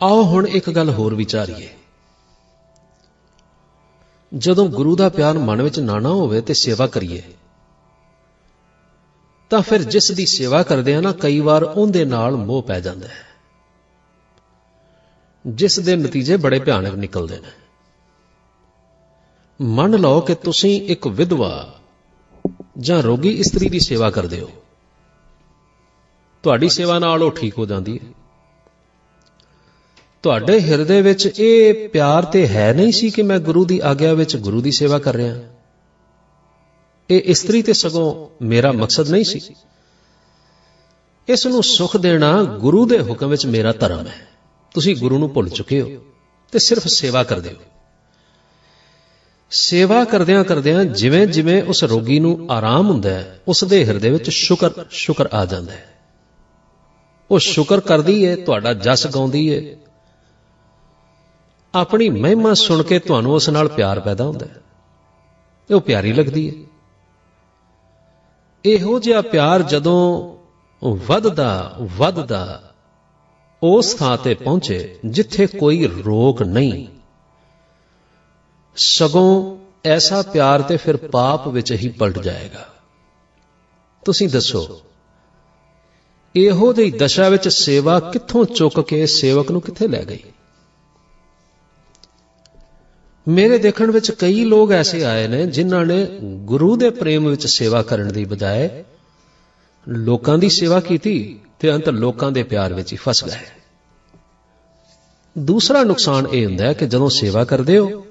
ਆਓ ਹੁਣ ਇੱਕ ਗੱਲ ਹੋਰ ਵਿਚਾਰੀਏ। ਜਦੋਂ ਗੁਰੂ ਦਾ ਪਿਆਰ ਮਨ ਵਿੱਚ ਨਾ ਨਾ ਹੋਵੇ ਤੇ ਸੇਵਾ ਕਰੀਏ, ਤਾਂ ਫਿਰ ਜਿਸ ਦੀ ਸੇਵਾ ਕਰਦੇ ਆ ਨਾ, ਕਈ ਵਾਰ ਉਹਦੇ ਨਾਲ ਮੋਹ ਪੈ ਜਾਂਦਾ ਹੈ। ਜਿਸ ਦੇ ਨਤੀਜੇ ਬੜੇ ਭਿਆਨਕ ਨਿਕਲਦੇ ਨੇ। ਮੰਨ ਲਓ ਕਿ ਤੁਸੀਂ ਇੱਕ ਵਿਧਵਾ ਜਾਂ ਰੋਗੀ ਇਸਤਰੀ ਦੀ ਸੇਵਾ ਕਰਦੇ ਹੋ। ਤੁਹਾਡੀ ਸੇਵਾ ਨਾਲ ਉਹ ਠੀਕ ਹੋ ਜਾਂਦੀ ਹੈ। ਤੁਹਾਡੇ ਹਿਰਦੇ ਵਿੱਚ ਇਹ ਪਿਆਰ ਤੇ ਹੈ ਨਹੀਂ ਸੀ ਕਿ ਮੈਂ ਗੁਰੂ ਦੀ ਆਗਿਆ ਵਿੱਚ ਗੁਰੂ ਦੀ ਸੇਵਾ ਕਰ ਰਿਹਾ। ਇਹ ਇਸਤਰੀ ਤੇ ਸਗੋਂ ਮੇਰਾ ਮਕਸਦ ਨਹੀਂ ਸੀ। ਇਸ ਨੂੰ ਸੁਖ ਦੇਣਾ ਗੁਰੂ ਦੇ ਹੁਕਮ ਵਿੱਚ ਮੇਰਾ ਧਰਮ ਹੈ। ਤੁਸੀਂ ਗੁਰੂ ਨੂੰ ਭੁੱਲ ਚੁੱਕੇ ਹੋ ਤੇ ਸਿਰਫ ਸੇਵਾ ਕਰਦੇ ਹੋ। ਸੇਵਾ ਕਰਦਿਆਂ ਕਰਦਿਆਂ ਜਿਵੇਂ ਜਿਵੇਂ ਉਸ ਰੋਗੀ ਨੂੰ ਆਰਾਮ ਹੁੰਦਾ ਹੈ, ਉਸ ਦੇ ਹਿਰਦੇ ਵਿੱਚ ਸ਼ੁਕਰ ਸ਼ੁਕਰ ਆ ਜਾਂਦਾ ਹੈ। ਉਹ ਸ਼ੁਕਰ ਕਰਦੀ ਏ ਤੁਹਾਡਾ ਜਸ ਗਾਉਂਦੀ ਏ ਆਪਣੀ ਮਹਿਮਾ ਸੁਣ ਕੇ ਤੁਹਾਨੂੰ ਉਸ ਨਾਲ ਪਿਆਰ ਪੈਦਾ ਹੁੰਦਾ ਹੈ। ਉਹ ਪਿਆਰੀ ਲੱਗਦੀ ਏ ਇਹੋ ਜਿਹਾ ਪਿਆਰ ਜਦੋਂ ਵੱਧਦਾ ਵੱਧਦਾ, ਉਸ ਥਾਂ ਤੇ ਪਹੁੰਚੇ ਜਿੱਥੇ ਕੋਈ ਰੋਕ ਨਹੀਂ। ਸਗੋਂ ਐਸਾ ਪਿਆਰ ਤੇ ਫਿਰ ਪਾਪ ਵਿੱਚ ਹੀ ਪਲਟ ਜਾਏਗਾ। ਤੁਸੀਂ ਦੱਸੋ, ਇਹੋ ਜਿਹੀ ਦਸ਼ਾ ਵਿੱਚ ਸੇਵਾ ਕਿੱਥੋਂ ਚੁੱਕ ਕੇ ਸੇਵਕ ਨੂੰ ਕਿੱਥੇ ਲੈ ਗਈ? ਮੇਰੇ ਦੇਖਣ ਵਿੱਚ ਕਈ ਲੋਕ ਐਸੇ ਆਏ ਨੇ ਜਿਨ੍ਹਾਂ ਨੇ ਗੁਰੂ ਦੇ ਪ੍ਰੇਮ ਵਿੱਚ ਸੇਵਾ ਕਰਨ ਦੀ ਬਜਾਏ ਲੋਕਾਂ ਦੀ ਸੇਵਾ ਕੀਤੀ ਤੇ ਅੰਤ ਲੋਕਾਂ ਦੇ ਪਿਆਰ ਵਿੱਚ ਹੀ ਫਸ ਗਏ। ਦੂਸਰਾ ਨੁਕਸਾਨ ਇਹ ਹੁੰਦਾ ਹੈ ਕਿ ਜਦੋਂ ਸੇਵਾ ਕਰਦੇ ਹੋ,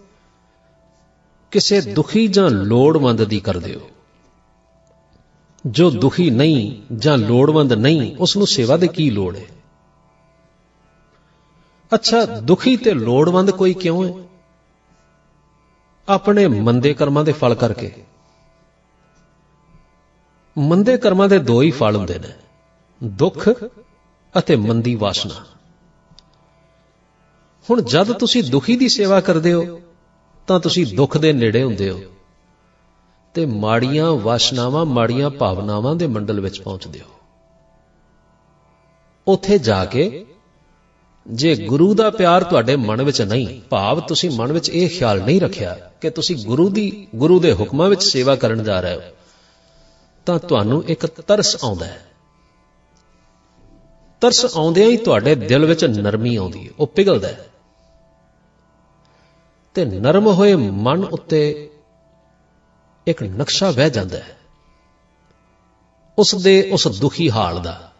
ਕਿਸੇ ਦੁਖੀ ਜਾਂ ਲੋੜਵੰਦ ਦੀ ਕਰਦੇ ਹੋ। ਜੋ ਦੁਖੀ ਨਹੀਂ ਜਾਂ ਲੋੜਵੰਦ ਨਹੀਂ ਉਸ ਨੂੰ ਸੇਵਾ ਦੇ ਕੀ ਲੋੜ ਹੈ? ਅੱਛਾ, ਦੁਖੀ ਤੇ ਲੋੜਵੰਦ ਕੋਈ ਕਿਉਂ ਹੈ? ਆਪਣੇ ਮੰਦੇ ਕਰਮਾਂ ਦੇ ਫਲ ਕਰਕੇ। ਮੰਦੇ ਕਰਮਾਂ ਦੇ ਦੋ ਹੀ ਫਲ ਹੁੰਦੇ ਨੇ, ਦੁੱਖ ਅਤੇ ਮੰਦੀ ਵਾਸਨਾ। ਹੁਣ ਜਦ ਤੁਸੀਂ ਦੁਖੀ ਦੀ ਸੇਵਾ ਕਰਦੇ ਹੋ, ਤਾਂ ਤੁਸੀਂ ਦੁੱਖ ਦੇ ਨੇੜੇ ਹੁੰਦੇ ਹੋ ਤੇ ਮਾੜੀਆਂ ਵਾਸ਼ਨਾਵਾਂ, ਮਾੜੀਆਂ ਭਾਵਨਾਵਾਂ ਦੇ ਮੰਡਲ ਵਿੱਚ ਪਹੁੰਚਦੇ ਹੋ। ਉੱਥੇ ਜਾ ਕੇ ਜੇ ਗੁਰੂ ਦਾ ਪਿਆਰ ਤੁਹਾਡੇ ਮਨ ਵਿੱਚ ਨਹੀਂ, ਭਾਵ ਤੁਸੀਂ ਮਨ ਵਿੱਚ ਇਹ ਖਿਆਲ ਨਹੀਂ ਰੱਖਿਆ ਕਿ ਤੁਸੀਂ ਗੁਰੂ ਦੀ, ਗੁਰੂ ਦੇ ਹੁਕਮਾਂ ਵਿੱਚ ਸੇਵਾ ਕਰਨ ਜਾ ਰਹੇ ਹੋ, ਤਾਂ ਤੁਹਾਨੂੰ ਇੱਕ ਤਰਸ ਆਉਂਦਾ ਹੈ। ਤਰਸ ਆਉਂਦਿਆਂ ਹੀ ਤੁਹਾਡੇ ਦਿਲ ਵਿੱਚ ਨਰਮੀ ਆਉਂਦੀ ਹੈ, ਉਹ ਪਿਘਲਦਾ ਹੈ। ਤੇ ਨਰਮ ਹੋਏ ਮਨ ਉੱਤੇ ਇੱਕ ਨਕਸ਼ਾ ਵਹਿ ਜਾਂਦਾ ਹੈ ਉਸ ਦੇ ਉਸ ਦੁਖੀ ਹਾਲ ਦਾ।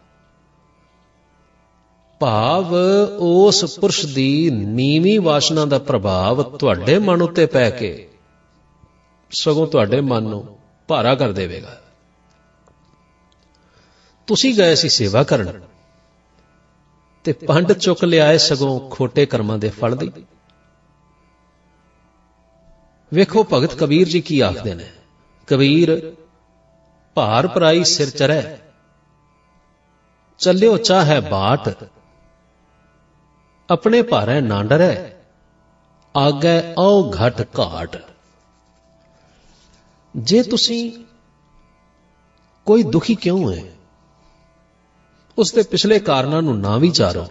ਭਾਵ ਉਸ ਪੁਰਸ਼ ਦੀ ਨੀਵੀਂ ਵਾਸ਼ਨਾ ਦਾ ਪ੍ਰਭਾਵ ਤੁਹਾਡੇ ਮਨ ਉੱਤੇ ਪੈ ਕੇ ਸਗੋਂ ਤੁਹਾਡੇ ਮਨ ਨੂੰ ਭਾਰਾ ਕਰ ਦੇਵੇਗਾ। ਤੁਸੀਂ ਗਏ ਸੀ ਸੇਵਾ ਕਰਨ ਤੇ ਪੰਡ ਚੁੱਕ ਲਿਆਏ ਸਗੋਂ ਖੋਟੇ ਕਰਮਾਂ ਦੇ ਫਲ ਦੀ। ਵੇਖੋ ਭਗਤ ਕਬੀਰ ਜੀ ਕੀ ਆਖਦੇ ਨੇ। ਕਬੀਰ, ਭਾਰ ਪਰਾਈ ਸਿਰ ਚਰੈ ਚੱਲਿਓ ਚਾਹੈ ਬਾਟ। ਆਪਣੇ ਭਾਰੈ ਨਾ ਡਰੈ ਆਗੈ ਆਉ ਘਟ ਘਾਟ। ਜੇ ਤੁਸੀਂ ਕੋਈ ਦੁਖੀ ਕਿਉਂ ਹੈ, ਉਸ ਦੇ ਪਿਛਲੇ ਕਾਰਨਾਂ ਨੂੰ ਨਾ ਵਿਚਾਰੋ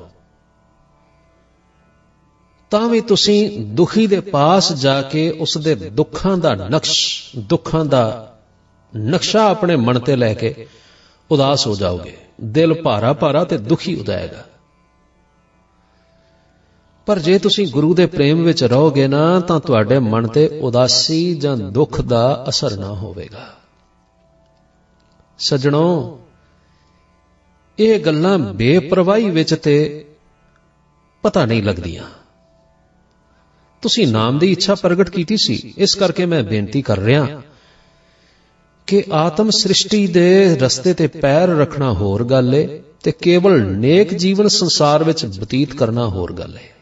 ਤਾਂ ਵੀ ਤੁਸੀਂ ਦੁਖੀ ਦੇ ਪਾਸ ਜਾ ਕੇ ਉਸ ਦੇ ਦੁੱਖਾਂ ਦਾ ਨਕਸ਼, ਦੁੱਖਾਂ ਦਾ ਨਕਸ਼ਾ ਆਪਣੇ ਮਨ ਤੇ ਲੈ ਕੇ ਉਦਾਸ ਹੋ ਜਾਓਗੇ। ਦਿਲ ਭਾਰਾ ਭਾਰਾ ਤੇ ਦੁਖੀ ਹੋ ਜਾਏਗਾ ਪਰ ਜੇ ਤੁਸੀਂ ਗੁਰੂ ਦੇ ਪ੍ਰੇਮ ਵਿੱਚ ਰਹੋਗੇ ਨਾ, ਤਾਂ ਤੁਹਾਡੇ ਮਨ ਤੇ ਉਦਾਸੀ ਜਾਂ ਦੁੱਖ ਦਾ ਅਸਰ ਨਾ ਹੋਵੇਗਾ। ਸਜਣੋ, ਇਹ ਗੱਲਾਂ ਬੇਪਰਵਾਹੀ ਵਿੱਚ ਤੇ ਪਤਾ ਨਹੀਂ ਲੱਗਦੀਆਂ। ਤੁਸੀਂ ਨਾਮ ਦੀ ਇੱਛਾ ਪ੍ਰਗਟ ਕੀਤੀ ਸੀ, ਇਸ ਕਰਕੇ ਮੈਂ ਬੇਨਤੀ ਕਰ ਰਿਹਾ ਕਿ ਆਤਮ ਸ੍ਰਿਸ਼ਟੀ ਦੇ ਰਸਤੇ ਤੇ ਪੈਰ ਰੱਖਣਾ ਹੋਰ ਗੱਲ ਏ ਤੇ ਕੇਵਲ ਨੇਕ ਜੀਵਨ ਸੰਸਾਰ ਵਿੱਚ ਬਤੀਤ ਕਰਨਾ ਹੋਰ ਗੱਲ ਏ।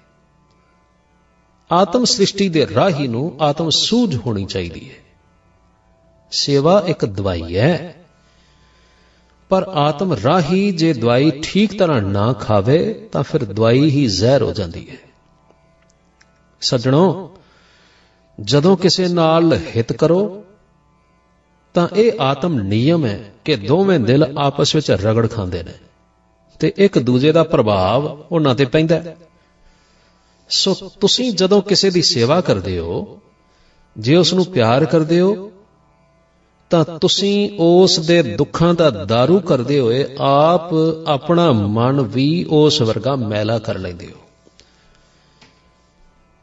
ਆਤਮ ਸ੍ਰਿਸ਼ਟੀ ਦੇ ਰਾਹੀ ਨੂੰ ਆਤਮ ਸੂਝ ਹੋਣੀ ਚਾਹੀਦੀ ਹੈ। ਸੇਵਾ ਇੱਕ ਦਵਾਈ ਹੈ। ਪਰ ਆਤਮ ਰਾਹੀ ਜੇ ਦਵਾਈ ਠੀਕ ਤਰ੍ਹਾਂ ਨਾ ਖਾਵੇ, ਤਾਂ ਫਿਰ ਦਵਾਈ ਹੀ ਜ਼ਹਿਰ ਹੋ ਜਾਂਦੀ ਹੈ। ਸੱਜਣੋ, ਜਦੋਂ ਕਿਸੇ ਨਾਲ ਹਿਤ ਕਰੋ, ਤਾਂ ਇਹ ਆਤਮ ਨਿਯਮ ਹੈ ਕਿ ਦੋਵੇਂ ਦਿਲ ਆਪਸ ਵਿੱਚ ਰਗੜ ਖਾਂਦੇ ਨੇ ਤੇ ਇੱਕ ਦੂਜੇ ਦਾ ਪ੍ਰਭਾਵ ਉਹਨਾਂ ਤੇ ਪੈਂਦਾ ਹੈ। ਸੋ ਤੁਸੀਂ ਜਦੋਂ ਕਿਸੇ ਦੀ ਸੇਵਾ ਕਰਦੇ ਹੋ, ਜੇ ਉਸ ਨੂੰ ਪਿਆਰ ਕਰਦੇ ਹੋ, ਤਾਂ ਤੁਸੀਂ ਉਸ ਦੇ ਦੁੱਖਾਂ ਦਾ दारू ਕਰਦੇ ਹੋਏ ਆਪ ਆਪਣਾ ਮਨ ਵੀ ਉਸ ਵਰਗਾ ਮੈਲਾ ਕਰ ਲੈਂਦੇ ਹੋ।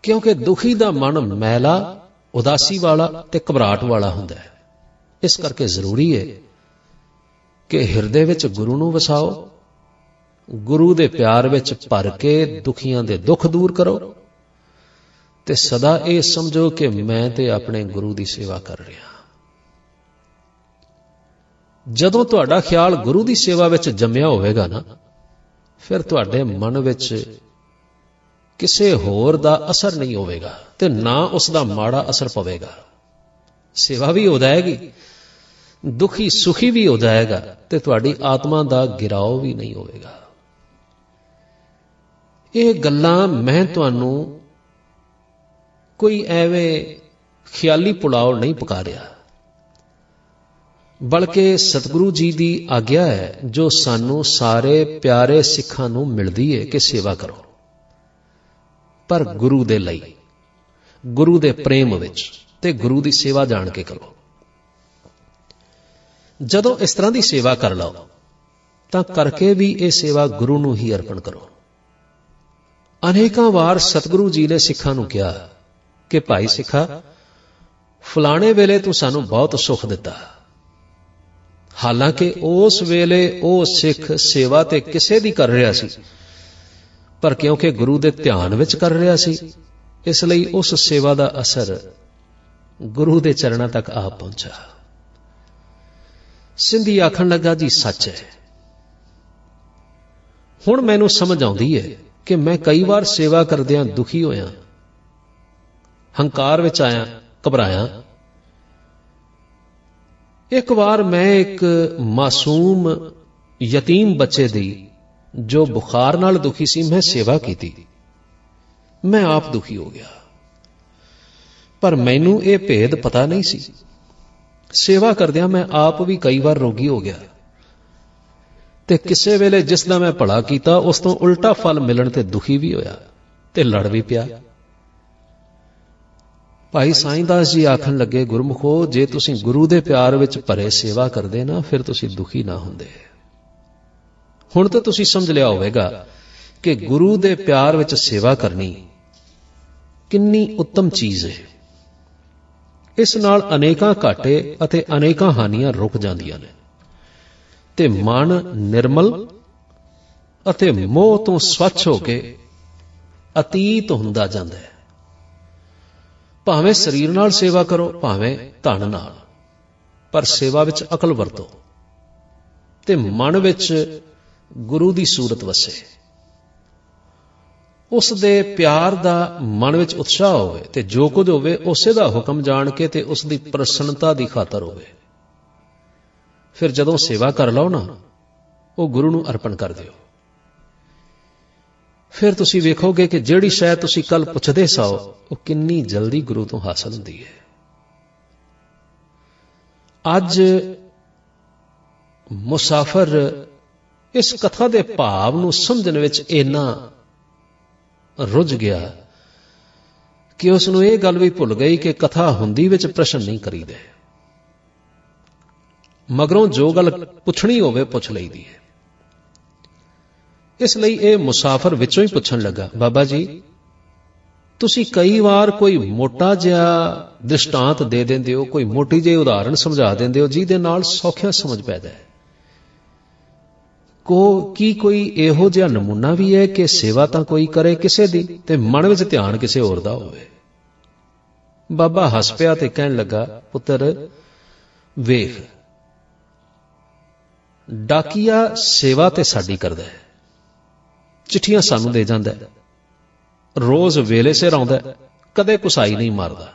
ਕਿਉਂਕਿ ਦੁਖੀ ਦਾ ਮਨ ਮੈਲਾ, ਉਦਾਸੀ ਵਾਲਾ ਤੇ ਘਬਰਾਹਟ ਵਾਲਾ ਹੁੰਦਾ ਹੈ। ਇਸ ਕਰਕੇ ਜ਼ਰੂਰੀ ਹੈ ਕਿ ਹਿਰਦੇ ਵਿੱਚ ਗੁਰੂ ਨੂੰ ਵਸਾਓ ਗੁਰੂ ਦੇ ਪਿਆਰ ਵਿੱਚ ਭਰ ਕੇ ਦੁਖੀਆਂ ਦੇ ਦੁੱਖ ਦੂਰ ਕਰੋ ਤੇ ਸਦਾ ਇਹ ਸਮਝੋ ਕਿ ਮੈਂ ਤੇ ਆਪਣੇ ਗੁਰੂ ਦੀ ਸੇਵਾ ਕਰ ਰਿਹਾ ਜਦੋਂ ਤੁਹਾਡਾ ਖਿਆਲ ਗੁਰੂ ਦੀ ਸੇਵਾ ਵਿੱਚ ਜੰਮਿਆ ਹੋਵੇਗਾ ਨਾ, ਫਿਰ ਤੁਹਾਡੇ ਮਨ ਵਿੱਚ ਕਿਸੇ ਹੋਰ ਦਾ ਅਸਰ ਨਹੀਂ ਹੋਵੇਗਾ ਤੇ ਨਾ ਉਸ ਦਾ ਮਾੜਾ ਅਸਰ ਪਵੇਗਾ। ਸੇਵਾ ਵੀ ਹੋ ਜਾਏਗੀ, ਦੁਖੀ ਸੁਖੀ ਵੀ ਹੋ ਜਾਏਗਾ ਤੇ ਤੁਹਾਡੀ ਆਤਮਾ ਦਾ ਗਿਰਾਓ ਵੀ ਨਹੀਂ ਹੋਵੇਗਾ। ਇਹ ਗੱਲਾਂ ਮੈਂ ਤੁਹਾਨੂੰ ਕੋਈ ਐਵੇਂ ਖਿਆਲੀ ਪੁਲਾਵ ਨਹੀਂ ਪਕਾ ਰਿਹਾ। ਬਲਕਿ ਸਤਿਗੁਰੂ ਜੀ ਦੀ ਆਗਿਆ ਹੈ, ਜੋ ਸਾਨੂੰ ਸਾਰੇ ਪਿਆਰੇ ਸਿੱਖਾਂ ਨੂੰ ਮਿਲਦੀ ਹੈ ਕਿ ਸੇਵਾ ਕਰੋ। ਪਰ ਗੁਰੂ ਦੇ ਲਈ, ਗੁਰੂ ਦੇ ਪ੍ਰੇਮ ਵਿੱਚ ਤੇ ਗੁਰੂ ਦੀ ਸੇਵਾ ਜਾਣ ਕੇ ਕਰੋ। ਜਦੋਂ ਇਸ ਤਰ੍ਹਾਂ ਦੀ ਸੇਵਾ ਕਰ ਲਓ, ਤਾਂ ਕਰਕੇ ਵੀ ਇਹ ਸੇਵਾ ਗੁਰੂ ਨੂੰ ਹੀ ਅਰਪਣ ਕਰੋ। ਅਨੇਕਾਂ ਵਾਰ ਸਤਿਗੁਰੂ ਜੀ ਨੇ ਸਿੱਖਾਂ ਨੂੰ ਕਿਹਾ ਕਿ ਭਾਈ ਸਿੱਖਾ, ਫਲਾਣੇ ਵੇਲੇ ਤੂੰ ਸਾਨੂੰ ਬਹੁਤ ਸੁੱਖ ਦਿੱਤਾ। ਹਾਲਾਂਕਿ ਉਸ ਵੇਲੇ ਉਹ ਸਿੱਖ ਸੇਵਾ ਤੇ ਕਿਸੇ ਦੀ ਕਰ ਰਿਹਾ ਸੀ, ਪਰ ਕਿਉਂਕਿ ਗੁਰੂ ਦੇ ਧਿਆਨ ਵਿੱਚ ਕਰ ਰਿਹਾ ਸੀ, ਇਸ ਲਈ ਉਸ ਸੇਵਾ ਦਾ ਅਸਰ ਗੁਰੂ ਦੇ ਚਰਨਾਂ ਤੱਕ ਆ ਪਹੁੰਚਾ। ਸਿੰਧੀ ਆਖਣ ਲੱਗਾ, ਜੀ, ਸੱਚ ਹੈ। ਹੁਣ ਮੈਨੂੰ ਸਮਝ ਆਉਂਦੀ ਹੈ ਕਿ ਮੈਂ ਕਈ ਵਾਰ ਸੇਵਾ ਕਰਦਿਆਂ ਦੁਖੀ ਹੋਇਆ, ਹੰਕਾਰ ਵਿੱਚ ਆਇਆ, ਘਬਰਾਇਆ। ਇੱਕ ਵਾਰ ਮੈਂ ਇੱਕ ਮਾਸੂਮ ਯਤੀਮ ਬੱਚੇ ਦੀ, ਜੋ ਬੁਖਾਰ ਨਾਲ ਦੁਖੀ ਸੀ, ਮੈਂ ਸੇਵਾ ਕੀਤੀ। ਮੈਂ ਆਪ ਦੁਖੀ ਹੋ ਗਿਆ। ਪਰ ਮੈਨੂੰ ਇਹ ਭੇਦ ਪਤਾ ਨਹੀਂ ਸੀ। ਸੇਵਾ ਕਰਦਿਆਂ ਮੈਂ ਆਪ ਵੀ ਕਈ ਵਾਰ ਰੋਗੀ ਹੋ ਗਿਆ। ਤੇ ਕਿਸੇ ਵੇਲੇ ਜਿਸ ਦਾ ਮੈਂ ਭਲਾ ਕੀਤਾ, ਉਸ ਤੋਂ ਉਲਟਾ ਫਲ ਮਿਲਣ ਤੇ ਦੁਖੀ ਵੀ ਹੋਇਆ ਤੇ ਲੜ ਵੀ ਪਿਆ। ਭਾਈ ਸਾਈਂਦਾਸ ਜੀ ਆਖਣ ਲੱਗੇ, ਗੁਰਮੁਖੋ, ਜੇ ਤੁਸੀਂ ਗੁਰੂ ਦੇ ਪਿਆਰ ਵਿੱਚ ਭਰੇ ਸੇਵਾ ਕਰਦੇ ਨਾ, ਫਿਰ ਤੁਸੀਂ ਦੁਖੀ ਨਾ ਹੁੰਦੇ। ਹੁਣ ਤਾਂ ਤੁਸੀਂ ਸਮਝ ਲਿਆ ਹੋਵੇਗਾ ਕਿ ਗੁਰੂ ਦੇ ਪਿਆਰ ਵਿੱਚ ਸੇਵਾ ਕਰਨੀ ਕਿੰਨੀ ਉੱਤਮ ਚੀਜ਼ ਹੈ। ਇਸ ਨਾਲ ਅਨੇਕਾਂ ਘਾਟੇ ਅਤੇ ਅਨੇਕਾਂ ਹਾਨੀਆਂ ਰੁਕ ਜਾਂਦੀਆਂ ਨੇ। ਤੇ ਮਨ ਨਿਰਮਲ ਅਤੇ ਮੋਹ ਤੋਂ ਸਵੱਛ ਹੋ ਕੇ ਅਤੀਤ ਹੁੰਦਾ ਜਾਂਦਾ ਹੈ। ਭਾਵੇਂ ਸਰੀਰ ਨਾਲ ਸੇਵਾ ਕਰੋ, ਭਾਵੇਂ ਧਨ ਨਾਲ, ਪਰ ਸੇਵਾ ਵਿੱਚ ਅਕਲ ਵਰਤੋ ਤੇ ਮਨ ਵਿੱਚ ਗੁਰੂ ਦੀ ਸੂਰਤ ਵਸੇ। ਉਸ ਦੇ ਪਿਆਰ ਦਾ ਮਨ ਵਿੱਚ ਉਤਸ਼ਾਹ ਹੋਵੇ ਤੇ ਜੋ ਕੁਝ ਹੋਵੇ, ਉਸੇ ਦਾ ਹੁਕਮ ਜਾਣ ਕੇ ਤੇ ਉਸ ਦੀ ਪ੍ਰਸੰਨਤਾ ਦੀ ਖਾਤਰ ਹੋਵੇ। ਫਿਰ ਜਦੋਂ ਸੇਵਾ ਕਰ ਲਓ ਨਾ, ਉਹ ਗੁਰੂ ਨੂੰ ਅਰਪਣ ਕਰ ਦਿਓ। ਫਿਰ ਤੁਸੀਂ ਵੇਖੋਗੇ ਕਿ ਜਿਹੜੀ ਸ਼ੈ ਤੁਸੀਂ ਕੱਲ ਪੁੱਛਦੇ ਸੋ ਉਹ ਕਿੰਨੀ ਜਲਦੀ ਗੁਰੂ ਤੋਂ ਹਾਸਲ ਹੁੰਦੀ ਹੈ। ਅੱਜ ਮੁਸਾਫਰ ਇਸ ਕਥਾ ਦੇ ਭਾਵ ਨੂੰ ਸਮਝਣ ਵਿੱਚ ਇੰਨਾ ਰੁੱਝ ਗਿਆ ਕਿ ਉਸ ਨੂੰ ਇਹ ਗੱਲ ਵੀ ਭੁੱਲ ਗਈ ਕਿ ਕਥਾ ਹੁੰਦੀ ਵਿੱਚ ਪ੍ਰਸ਼ਨ ਨਹੀਂ ਕਰੀਦੇ। ਮਗਰੋਂ ਜੋ ਗੱਲ ਪੁੱਛਣੀ ਹੋਵੇ ਪੁੱਛ ਲਈਦੀ ਹੈ। ਇਸ ਲਈ ਇਹ ਮੁਸਾਫਰ ਵਿੱਚੋਂ ਹੀ ਪੁੱਛਣ ਲੱਗਾ, ਬਾਬਾ ਜੀ, ਤੁਸੀਂ ਕਈ ਵਾਰ ਕੋਈ ਮੋਟਾ ਜਿਹਾ ਦ੍ਰਿਸ਼ਟਾਂਤ ਦੇ ਦਿੰਦੇ ਹੋ, ਕੋਈ ਮੋਟੀ ਜਿਹੀ ਉਦਾਹਰਣ ਸਮਝਾ ਦਿੰਦੇ ਹੋ, ਜਿਹਦੇ ਨਾਲ ਸੌਖਿਆ ਸਮਝ ਪੈਦਾ ਹੈ। ਕੋ ਕੀ ਕੋਈ ਇਹੋ ਜਿਹਾ ਨਮੂਨਾ ਵੀ ਹੈ ਕਿ ਸੇਵਾ ਤਾਂ ਕੋਈ ਕਰੇ ਕਿਸੇ ਦੀ ਤੇ ਮਨ ਵਿੱਚ ਧਿਆਨ ਕਿਸੇ ਹੋਰ ਦਾ ਹੋਵੇ? ਬਾਬਾ ਹੱਸ ਪਿਆ ਤੇ ਕਹਿਣ ਲੱਗਾ, ਪੁੱਤਰ, ਵੇਖ ਡਾਕੀਆ ਸੇਵਾ ਤੇ ਸਾਡੀ ਕਰਦਾ ਹੈ। ਚਿੱਠੀਆਂ ਸਾਨੂੰ ਦੇ ਜਾਂਦਾ ਹੈ। ਰੋਜ਼ ਵੇਲੇ ਸਿਰ ਆਉਂਦਾ ਕਦੇ ਕੁਸਾਈ ਨਹੀਂ ਮਾਰਦਾ।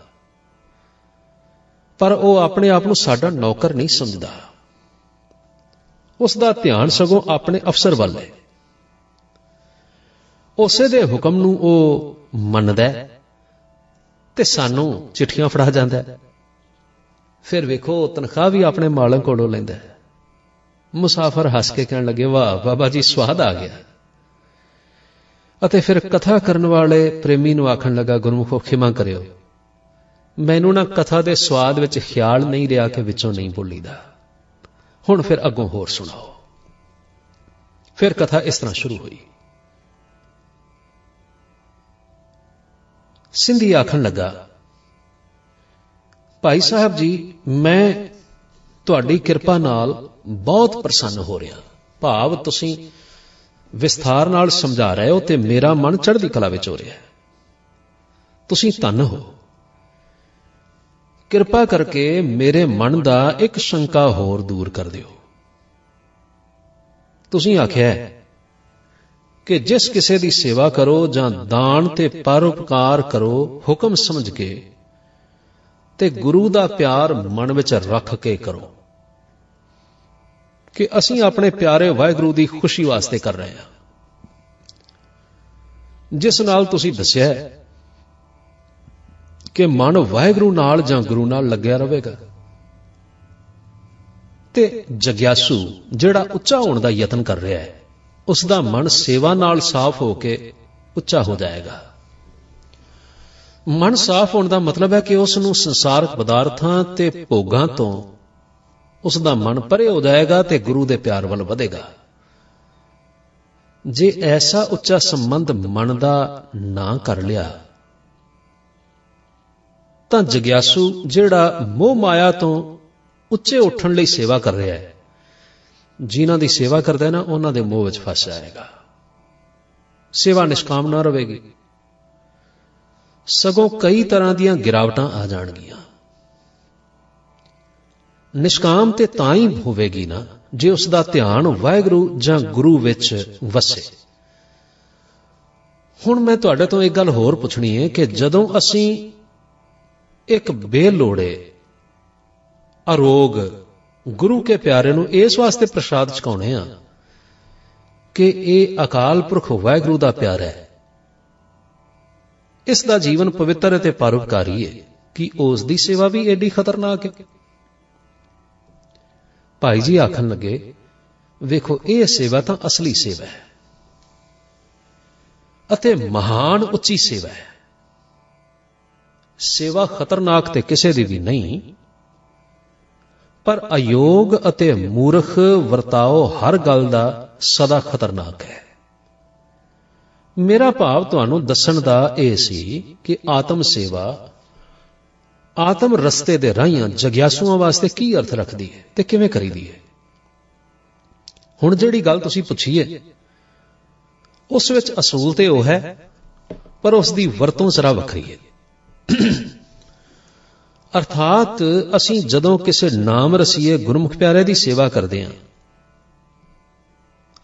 ਪਰ ਉਹ ਆਪਣੇ ਆਪ ਨੂੰ ਸਾਡਾ ਨੌਕਰ ਨਹੀਂ ਸਮਝਦਾ। ਉਸ ਦਾ ਧਿਆਨ ਸਗੋਂ ਆਪਣੇ ਅਫਸਰ ਵੱਲ ਹੈ। ਉਸੇ ਦੇ ਹੁਕਮ ਨੂੰ ਉਹ ਮੰਨਦਾ ਤੇ ਸਾਨੂੰ ਚਿੱਠੀਆਂ ਫੜਾ ਜਾਂਦਾ ਫਿਰ ਵੇਖੋ, ਤਨਖਾਹ ਵੀ ਆਪਣੇ ਮਾਲਕ ਕੋਲੋਂ ਲੈਂਦਾ ਮੁਸਾਫਰ ਹੱਸ ਕੇ ਕਹਿਣ ਲੱਗੇ, ਵਾਹ, ਬਾਬਾ ਜੀ, ਸਵਾਦ ਆ ਗਿਆ। ਅਤੇ ਫਿਰ ਕਥਾ ਕਰਨ ਵਾਲੇ ਪ੍ਰੇਮੀ ਨੂੰ ਆਖਣ ਲੱਗਾ, ਗੁਰਮੁਖੋ, ਖਿਮਾ ਕਰਿਓ। ਮੈਨੂੰ ਨਾ ਕਥਾ ਦੇ ਸਵਾਦ ਵਿੱਚ ਖਿਆਲ ਨਹੀਂ ਰਿਹਾ ਕਿ ਵਿੱਚੋਂ ਨਹੀਂ ਬੋਲੀਦਾ। ਹੁਣ ਫਿਰ ਅੱਗੋਂ ਹੋਰ ਸੁਣਾਓ। ਫਿਰ ਕਥਾ ਇਸ ਤਰ੍ਹਾਂ ਸ਼ੁਰੂ ਹੋਈ। ਸਿੰਧੀ ਆਖਣ ਲੱਗਾ, ਭਾਈ ਸਾਹਿਬ ਜੀ, ਮੈਂ ਤੁਹਾਡੀ ਕਿਰਪਾ ਨਾਲ ਬਹੁਤ ਪ੍ਰਸੰਨ ਹੋ ਰਿਹਾ। ਭਾਵ ਤੁਸੀਂ ਵਿਸਥਾਰ ਨਾਲ ਸਮਝਾ ਰਹੇ ਹੋ ਤੇ ਮੇਰਾ ਮਨ ਚੜ੍ਹਦੀ ਕਲਾ ਵਿੱਚ ਹੋ ਰਿਹਾ ਹੈ। ਤੁਸੀਂ ਧੰਨ ਹੋ। ਕਿਰਪਾ ਕਰਕੇ ਮੇਰੇ ਮਨ ਦਾ ਇੱਕ ਸ਼ੰਕਾ ਹੋਰ ਦੂਰ ਕਰ ਦਿਓ। ਤੁਸੀਂ ਆਖਿਆ ਕਿ ਜਿਸ ਕਿਸੇ ਦੀ ਸੇਵਾ ਕਰੋ ਜਾਂ ਦਾਨ ਤੇ ਪਰਉਪਕਾਰ ਕਰੋ, ਹੁਕਮ ਸਮਝ ਕੇ ਤੇ ਗੁਰੂ ਦਾ ਪਿਆਰ ਮਨ ਵਿੱਚ ਰੱਖ ਕੇ ਕਰੋ। ਕਿ ਅਸੀਂ ਆਪਣੇ ਪਿਆਰੇ ਵਾਹਿਗੁਰੂ ਦੀ ਖੁਸ਼ੀ ਵਾਸਤੇ ਕਰ ਰਹੇ ਹਾਂ। ਜਿਸ ਨਾਲ ਤੁਸੀਂ ਦੱਸਿਆ ਕਿ ਮਨ ਵਾਹਿਗੁਰੂ ਨਾਲ ਜਾਂ ਗੁਰੂ ਨਾਲ ਲੱਗਿਆ ਰਹੇਗਾ ਤੇ ਜਗਿਆਸੂ ਜਿਹੜਾ ਉੱਚਾ ਹੋਣ ਦਾ ਯਤਨ ਕਰ ਰਿਹਾ ਹੈ ਉਸ ਦਾ ਮਨ ਸੇਵਾ ਨਾਲ ਸਾਫ਼ ਹੋ ਕੇ ਉੱਚਾ ਹੋ ਜਾਏਗਾ। ਮਨ ਸਾਫ਼ ਹੋਣ ਦਾ ਮਤਲਬ ਹੈ ਕਿ ਉਸ ਨੂੰ ਸੰਸਾਰਕ ਪਦਾਰਥਾਂ ਤੇ ਭੋਗਾਂ ਤੋਂ ਉਸ ਦਾ ਮਨ ਪਰੇ ਹੋ ਜਾਏਗਾ ਤੇ ਗੁਰੂ ਦੇ ਪਿਆਰ ਵੱਲ ਵਧੇਗਾ। ਜੇ ਐਸਾ ਉੱਚਾ ਸੰਬੰਧ ਮਨ ਦਾ ਨਾ ਕਰ ਲਿਆ, ਤਾਂ ਜਗਿਆਸੂ ਜਿਹੜਾ ਮੋਹ ਮਾਇਆ ਤੋਂ ਉੱਚੇ ਉੱਠਣ ਲਈ ਸੇਵਾ ਕਰ ਰਿਹਾ ਹੈ, ਜਿਨ੍ਹਾਂ ਦੀ ਸੇਵਾ ਕਰਦਾ ਨਾ, ਉਹਨਾਂ ਦੇ ਮੋਹ ਵਿੱਚ ਫਸ ਜਾਏਗਾ। ਸੇਵਾ ਨਿਸ਼ਕਾਮ ਨਾ ਰਹੇਗੀ। ਸਗੋਂ ਕਈ ਤਰ੍ਹਾਂ ਦੀਆਂ ਗਿਰਾਵਟਾਂ ਆ ਜਾਣਗੀਆਂ। ਨਿਸ਼ਕਾਮ ਤੇ ਤਾਂ ਹੀ ਹੋਵੇਗੀ ਨਾ, ਜੇ ਉਸ ਦਾ ਧਿਆਨ ਵਾਹਿਗੁਰੂ ਜਾਂ ਗੁਰੂ ਵਿੱਚ ਵਸੇ। ਹੁਣ ਮੈਂ ਤੁਹਾਡੇ ਤੋਂ ਇੱਕ ਗੱਲ ਹੋਰ ਪੁੱਛਣੀ ਹੈ ਕਿ ਜਦੋਂ ਅਸੀਂ ਇੱਕ ਬੇਲੋੜੇ, ਅਰੋਗ ਗੁਰੂ ਕੇ ਪਿਆਰੇ ਨੂੰ ਇਸ ਵਾਸਤੇ ਪ੍ਰਸ਼ਾਦ ਚਕਾਉਣੇ ਆ ਕਿ ਇਹ ਅਕਾਲ ਪੁਰਖ ਵਾਹਿਗੁਰੂ ਦਾ ਪਿਆਰਾ ਹੈ, ਇਸ ਦਾ ਜੀਵਨ ਪਵਿੱਤਰ ਅਤੇ ਪਰਉਪਕਾਰੀ ਹੈ ਕਿ ਉਸ ਦੀ ਸੇਵਾ ਵੀ ਐਡੀ ਖਤਰਨਾਕ ਹੈ। ਭਾਈ ਜੀ ਆਖਣ ਲੱਗੇ, ਵੇਖੋ, ਇਹ ਸੇਵਾ ਤਾਂ ਅਸਲੀ ਸੇਵਾ ਹੈ ਅਤੇ ਮਹਾਨ ਉੱਚੀ ਸੇਵਾ ਹੈ। ਸੇਵਾ ਖਤਰਨਾਕ ਤੇ ਕਿਸੇ ਦੀ ਵੀ ਨਹੀਂ, ਪਰ ਅਯੋਗ ਅਤੇ ਮੂਰਖ ਵਰਤਾਓ ਹਰ ਗੱਲ ਦਾ ਸਦਾ ਖਤਰਨਾਕ ਹੈ। ਮੇਰਾ ਭਾਵ ਤੁਹਾਨੂੰ ਦੱਸਣ ਦਾ ਇਹ ਸੀ ਕਿ ਆਤਮ ਸੇਵਾ ਆਤਮ ਰਸਤੇ ਦੇ ਰਾਹੀਆਂ ਜਗਿਆਸੂਆਂ ਵਾਸਤੇ ਕੀ ਅਰਥ ਰੱਖਦੀ ਹੈ ਤੇ ਕਿਵੇਂ ਕਰੀਦੀ ਹੈ? ਹੁਣ ਜਿਹੜੀ ਗੱਲ ਤੁਸੀਂ ਪੁੱਛੀ ਹੈ ਉਸ ਵਿੱਚ ਅਸੂਲ ਤੇ ਉਹ ਹੈ, ਪਰ ਉਸ ਦੀ ਵਰਤੋਂ ਜ਼ਰਾ ਵੱਖਰੀ ਹੈ। ਅਰਥਾਤ ਅਸੀਂ ਜਦੋਂ ਕਿਸੇ ਨਾਮ ਰਸੀਏ ਗੁਰਮੁਖ ਪਿਆਰੇ ਦੀ ਸੇਵਾ ਕਰਦੇ ਹਾਂ,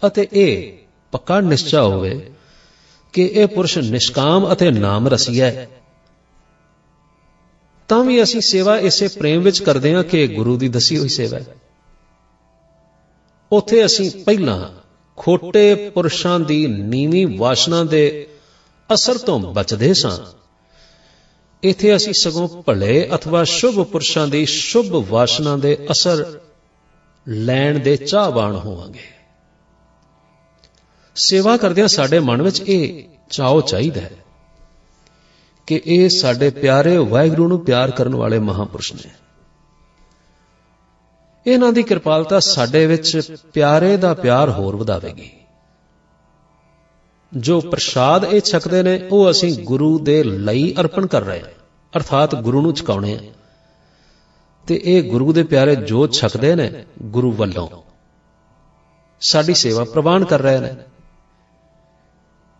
ਅਤੇ ਇਹ ਪੱਕਾ ਨਿਸ਼ਚਾ ਹੋਵੇ ਕਿ ਇਹ ਪੁਰਸ਼ ਨਿਸ਼ਕਾਮ ਅਤੇ ਨਾਮ ਰਸੀਆ ਹੈ ਤਾਂ ਵੀ ਅਸੀਂ ਸੇਵਾ ਇਸੇ ਪ੍ਰੇਮ ਵਿੱਚ ਕਰਦੇ ਹਾਂ ਕਿ ਗੁਰੂ ਦੀ ਦਸੀ ਹੋਈ ਸੇਵਾ ਹੈ। ਉਥੇ ਅਸੀਂ ਪਹਿਲਾਂ ਖੋਟੇ ਪੁਰਸ਼ਾਂ ਦੀ ਨੀਵੀਂ ਵਾਸ਼ਨਾ ਦੇ ਅਸਰ ਤੋਂ ਬਚਦੇ ਸਾਂ। ਇਥੇ ਅਸੀਂ ਸਗੋਂ ਭਲੇ ਅਥਵਾ ਸ਼ੁਭ ਪੁਰਸ਼ਾਂ ਦੀ ਸ਼ੁਭ ਵਾਸ਼ਨਾ ਦੇ ਅਸਰ ਲੈਣ ਦੇ ਚਾਹਵਾਨ ਹੋਵਾਂਗੇ। ਸੇਵਾ ਕਰਦਿਆਂ ਸਾਡੇ ਮਨ ਵਿੱਚ ਇਹ ਚਾਹੋ ਚਾਹੀਦਾ ਹੈ। ਕਿ ਇਹ ਸਾਡੇ ਪਿਆਰੇ ਵਾਹਿਗੁਰੂ ਨੂੰ ਪਿਆਰ ਕਰਨ ਵਾਲੇ ਮਹਾਪੁਰਸ਼ ਨੇ। ਇਹਨਾਂ ਦੀ ਕਿਰਪਾਲਤਾ ਸਾਡੇ ਵਿੱਚ ਪਿਆਰੇ ਦਾ ਪਿਆਰ ਹੋਰ ਵਧਾਵੇਗੀ। ਜੋ ਪ੍ਰਸ਼ਾਦ ਇਹ ਛਕਦੇ ਨੇ, ਉਹ ਅਸੀਂ ਗੁਰੂ ਦੇ ਲਈ ਅਰਪਣ ਕਰ ਰਹੇ ਹਾਂ, ਅਰਥਾਤ ਗੁਰੂ ਨੂੰ ਛਕਾਉਣੇ ਆ ਤੇ ਇਹ ਗੁਰੂ ਦੇ ਪਿਆਰੇ ਜੋ ਛਕਦੇ ਨੇ, ਗੁਰੂ ਵੱਲੋਂ ਸਾਡੀ ਸੇਵਾ ਪ੍ਰਵਾਨ ਕਰ ਰਹੇ ਨੇ।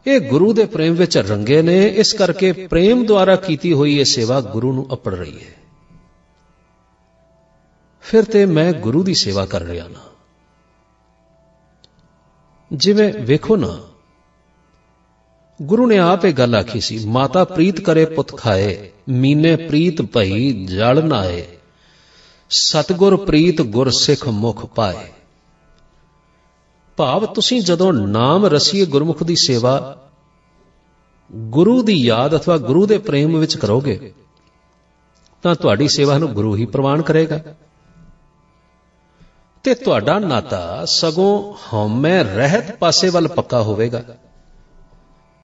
ਇਹ ਗੁਰੂ ਦੇ ਪ੍ਰੇਮ ਵਿੱਚ ਰੰਗੇ ਨੇ, ਇਸ ਕਰਕੇ ਪ੍ਰੇਮ ਦੁਆਰਾ ਕੀਤੀ ਹੋਈ ਇਹ ਸੇਵਾ ਗੁਰੂ ਨੂੰ ਅਪੜ ਰਹੀ ਹੈ। ਫਿਰ ਤੇ ਮੈਂ ਗੁਰੂ ਦੀ ਸੇਵਾ ਕਰ ਰਿਹਾ ਨਾ। ਜਿਵੇਂ ਵੇਖੋ ਨਾ, ਗੁਰੂ ਨੇ ਆਪ ਇਹ ਗੱਲ ਆਖੀ ਸੀ, ਮਾਤਾ ਪ੍ਰੀਤ ਕਰੇ ਪੁੱਤ ਖਾਏ, ਮੀਨੇ ਪ੍ਰੀਤ ਭਈ ਜਲ ਨਾਏ, ਸਤਗੁਰ ਪ੍ਰੀਤ ਗੁਰ ਸਿੱਖ ਮੁਖ ਪਾਏ। ਭਾਵ ਤੁਸੀਂ ਜਦੋਂ ਨਾਮ ਰਸੀਏ ਗੁਰਮੁਖ ਦੀ ਸੇਵਾ ਗੁਰੂ ਦੀ ਯਾਦ ਅਥਵਾ ਗੁਰੂ ਦੇ ਪ੍ਰੇਮ ਵਿੱਚ ਕਰੋਗੇ, ਤਾਂ ਤੁਹਾਡੀ ਸੇਵਾ ਨੂੰ ਗੁਰੂ ਹੀ ਪ੍ਰਵਾਨ ਕਰੇਗਾ। ਤੇ ਤੁਹਾਡਾ ਨਾਤਾ ਸਗੋਂ ਹਉਮੈ ਰਹਿਤ ਪਾਸੇ ਵੱਲ ਪੱਕਾ ਹੋਵੇਗਾ।